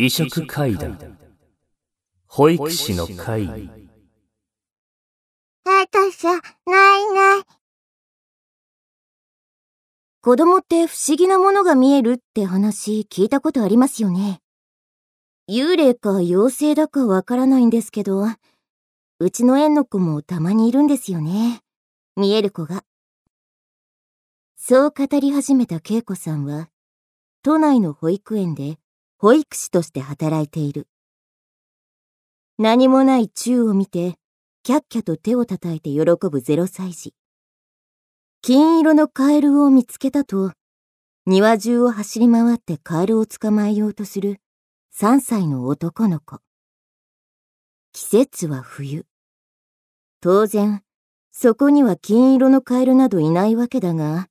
移植会談保育士の会議私、ないない。子供って不思議なものが見えるって話聞いたことありますよね。幽霊か妖精だかわからないんですけど、うちの園の子もたまにいるんですよね。見える子が。そう語り始めた恵子さんは、都内の保育園で保育士として働いている。何もない宙を見て、キャッキャと手を叩いて喜ぶ0歳児。金色のカエルを見つけたと、庭中を走り回ってカエルを捕まえようとする3歳の男の子。季節は冬。当然、そこには金色のカエルなどいないわけだが、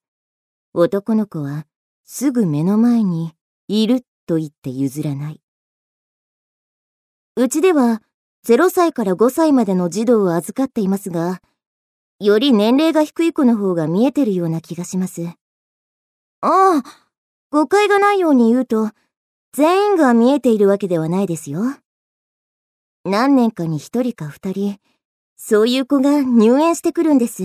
男の子はすぐ目の前にいると言って譲らない。うちでは0歳から5歳までの児童を預かっていますが、より年齢が低い子の方が見えてるような気がします。ああ、誤解がないように言うと、全員が見えているわけではないですよ。何年かに一人か二人、そういう子が入園してくるんです。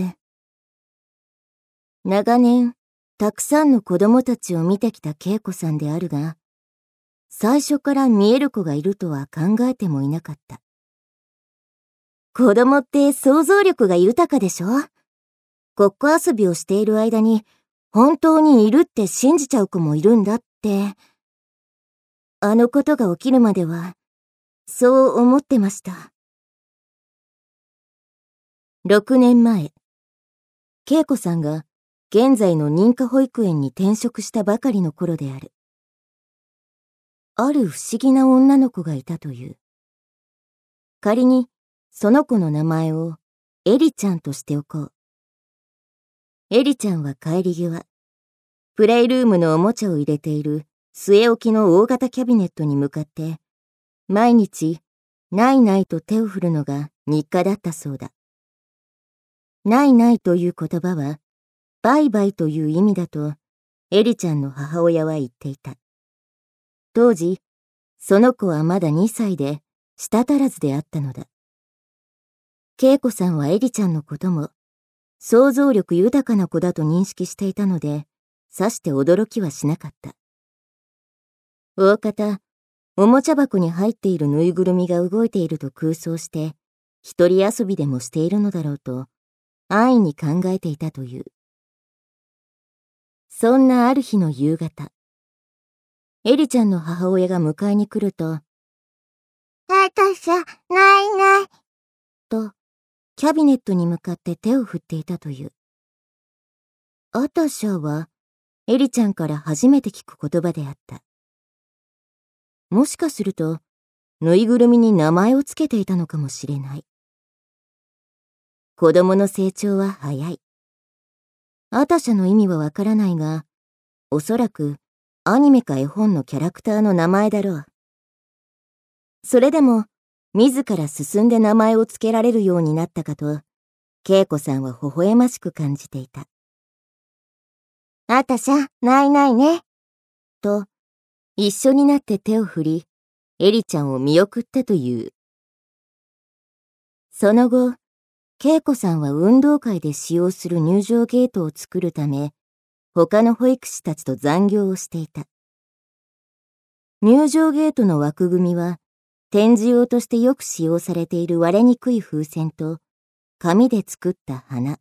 長年、たくさんの子供たちを見てきた恵子さんであるが、最初から見える子がいるとは考えてもいなかった。子供って想像力が豊かでしょ？ごっこ遊びをしている間に本当にいるって信じちゃう子もいるんだって。あのことが起きるまでは、そう思ってました。6年前、恵子さんが現在の認可保育園に転職したばかりの頃である。ある不思議な女の子がいたという。仮にその子の名前をエリちゃんとしておこう。エリちゃんは帰り際、プレイルームのおもちゃを入れている据え置きの大型キャビネットに向かって、毎日、ないないと手を振るのが日課だったそうだ。ないないという言葉は、バイバイという意味だと、エリちゃんの母親は言っていた。当時、その子はまだ2歳で、舌足らずであったのだ。恵子さんはエリちゃんのことも、想像力豊かな子だと認識していたので、さして驚きはしなかった。大方、おもちゃ箱に入っているぬいぐるみが動いていると空想して、一人遊びでもしているのだろうと、安易に考えていたという。そんなある日の夕方、エリちゃんの母親が迎えに来ると、あたしゃ、ないない。と、キャビネットに向かって手を振っていたという。アタシャは、エリちゃんから初めて聞く言葉であった。もしかすると、ぬいぐるみに名前をつけていたのかもしれない。子供の成長は早い。アタシャの意味はわからないが、おそらくアニメか絵本のキャラクターの名前だろう。それでも、自ら進んで名前を付けられるようになったかと、恵子さんは微笑ましく感じていた。あたしゃ、ないないね。と、一緒になって手を振り、エリちゃんを見送ったという。その後、恵子さんは運動会で使用する入場ゲートを作るため、他の保育士たちと残業をしていた。入場ゲートの枠組みは、展示用としてよく使用されている割れにくい風船と、紙で作った花。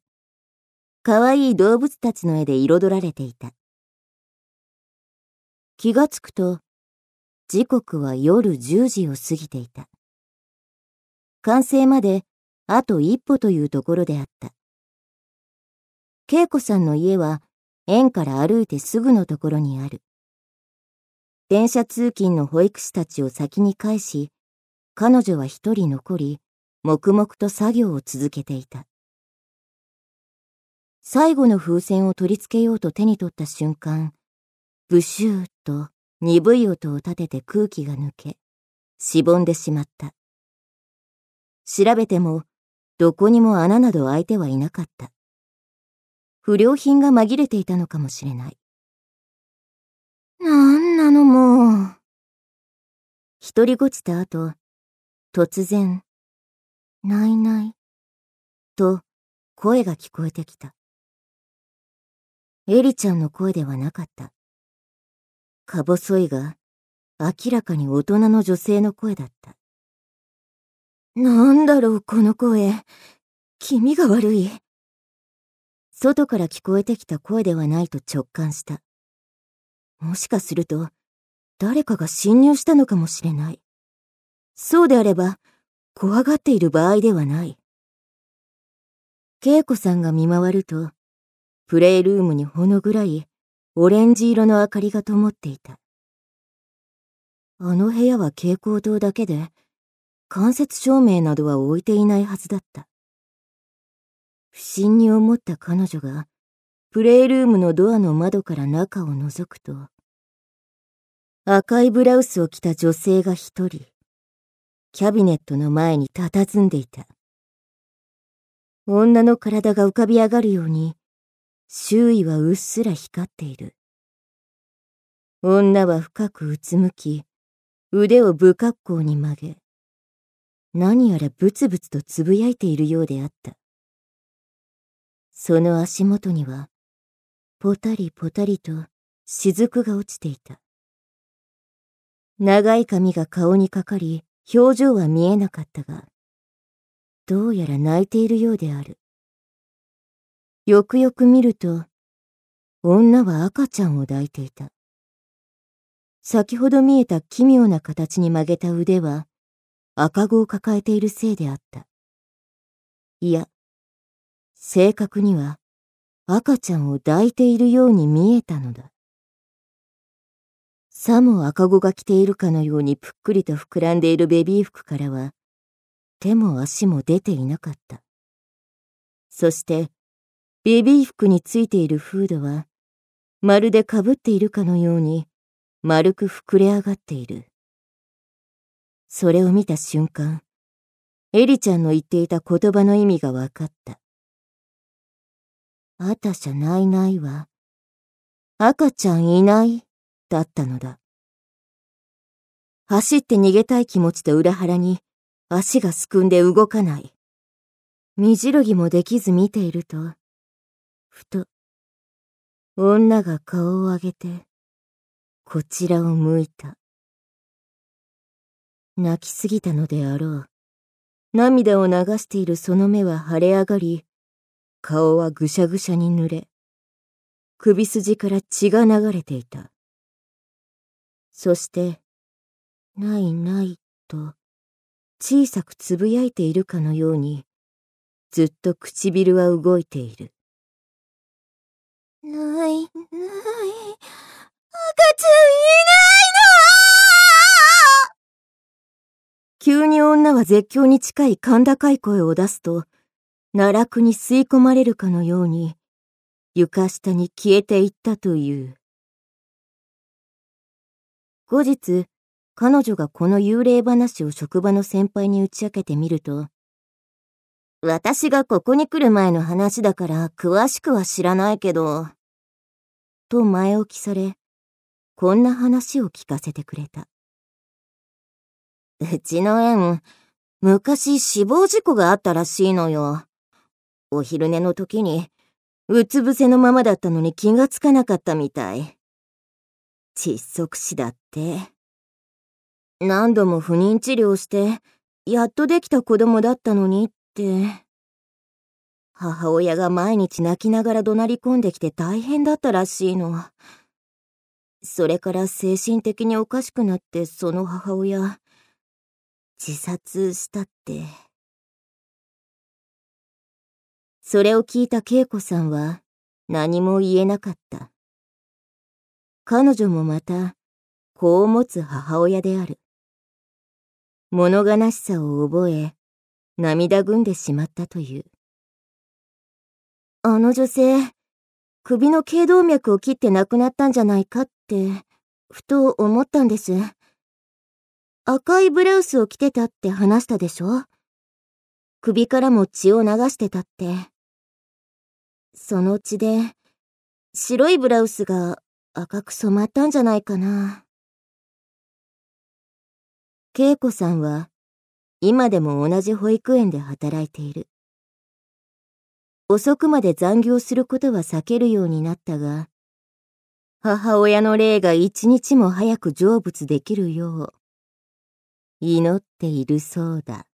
かわいい動物たちの絵で彩られていた。気がつくと、時刻は夜10時を過ぎていた。完成まであと一歩というところであった。恵子さんの家は園から歩いてすぐのところにある。電車通勤の保育士たちを先に返し、彼女は一人残り、黙々と作業を続けていた。最後の風船を取り付けようと手に取った瞬間、ブシューと鈍い音を立てて空気が抜け、しぼんでしまった。調べても、どこにも穴など開いてはいなかった。不良品が紛れていたのかもしれない。なんなのもう。一人ごちた後、突然、ないない、と声が聞こえてきた。エリちゃんの声ではなかった。か細いが、明らかに大人の女性の声だった。なんだろう、この声。気味が悪い。外から聞こえてきた声ではないと直感した。もしかすると、誰かが侵入したのかもしれない。そうであれば、怖がっている場合ではない。恵子さんが見回ると、プレイルームにほの暗いオレンジ色の明かりが灯っていた。あの部屋は蛍光灯だけで、間接照明などは置いていないはずだった。不審に思った彼女が、プレイルームのドアの窓から中を覗くと、赤いブラウスを着た女性が一人、キャビネットの前に佇んでいた。女の体が浮かび上がるように、周囲はうっすら光っている。女は深くうつむき、腕を不格好に曲げ、何やらブツブツとつぶやいているようであった。その足元には、ぽたりぽたりと雫が落ちていた。長い髪が顔にかかり、表情は見えなかったが、どうやら泣いているようである。よくよく見ると、女は赤ちゃんを抱いていた。先ほど見えた奇妙な形に曲げた腕は、赤子を抱えているせいであった。いや、正確には赤ちゃんを抱いているように見えたのだ。さも赤子が着ているかのようにぷっくりと膨らんでいるベビー服からは、手も足も出ていなかった。そして、ベビー服についているフードは、まるで被っているかのように、丸く膨れ上がっている。それを見た瞬間、エリちゃんの言っていた言葉の意味が分かった。あたしゃないないは、赤ちゃんいない？だったのだ。走って逃げたい気持ちと裏腹に足がすくんで動かない。身じろぎもできず見ていると、ふと、女が顔を上げて、こちらを向いた。泣きすぎたのであろう。涙を流しているその目は腫れ上がり、顔はぐしゃぐしゃに濡れ、首筋から血が流れていた。そして、ないないと、小さくつぶやいているかのように、ずっと唇は動いている。ない、ない、赤ちゃんいないの急に女は絶叫に近い甲高い声を出すと、奈落に吸い込まれるかのように、床下に消えていったという。後日、彼女がこの幽霊話を職場の先輩に打ち明けてみると、私がここに来る前の話だから詳しくは知らないけど、と前置きされ、こんな話を聞かせてくれた。うちの園、昔死亡事故があったらしいのよ。お昼寝の時に、うつ伏せのままだったのに気がつかなかったみたい。窒息死だって。何度も不妊治療して、やっとできた子供だったのにって。母親が毎日泣きながら怒鳴り込んできて大変だったらしいの。それから精神的におかしくなってその母親、自殺したって。それを聞いた恵子さんは何も言えなかった。彼女もまた、子を持つ母親である。物悲しさを覚え、涙ぐんでしまったという。あの女性、首の頸動脈を切って亡くなったんじゃないかって、ふと思ったんです。赤いブラウスを着てたって話したでしょ？首からも血を流してたって。その血で、白いブラウスが赤く染まったんじゃないかな。恵子さんは今でも同じ保育園で働いている。遅くまで残業することは避けるようになったが、母親の霊が一日も早く成仏できるよう、祈っているそうだ。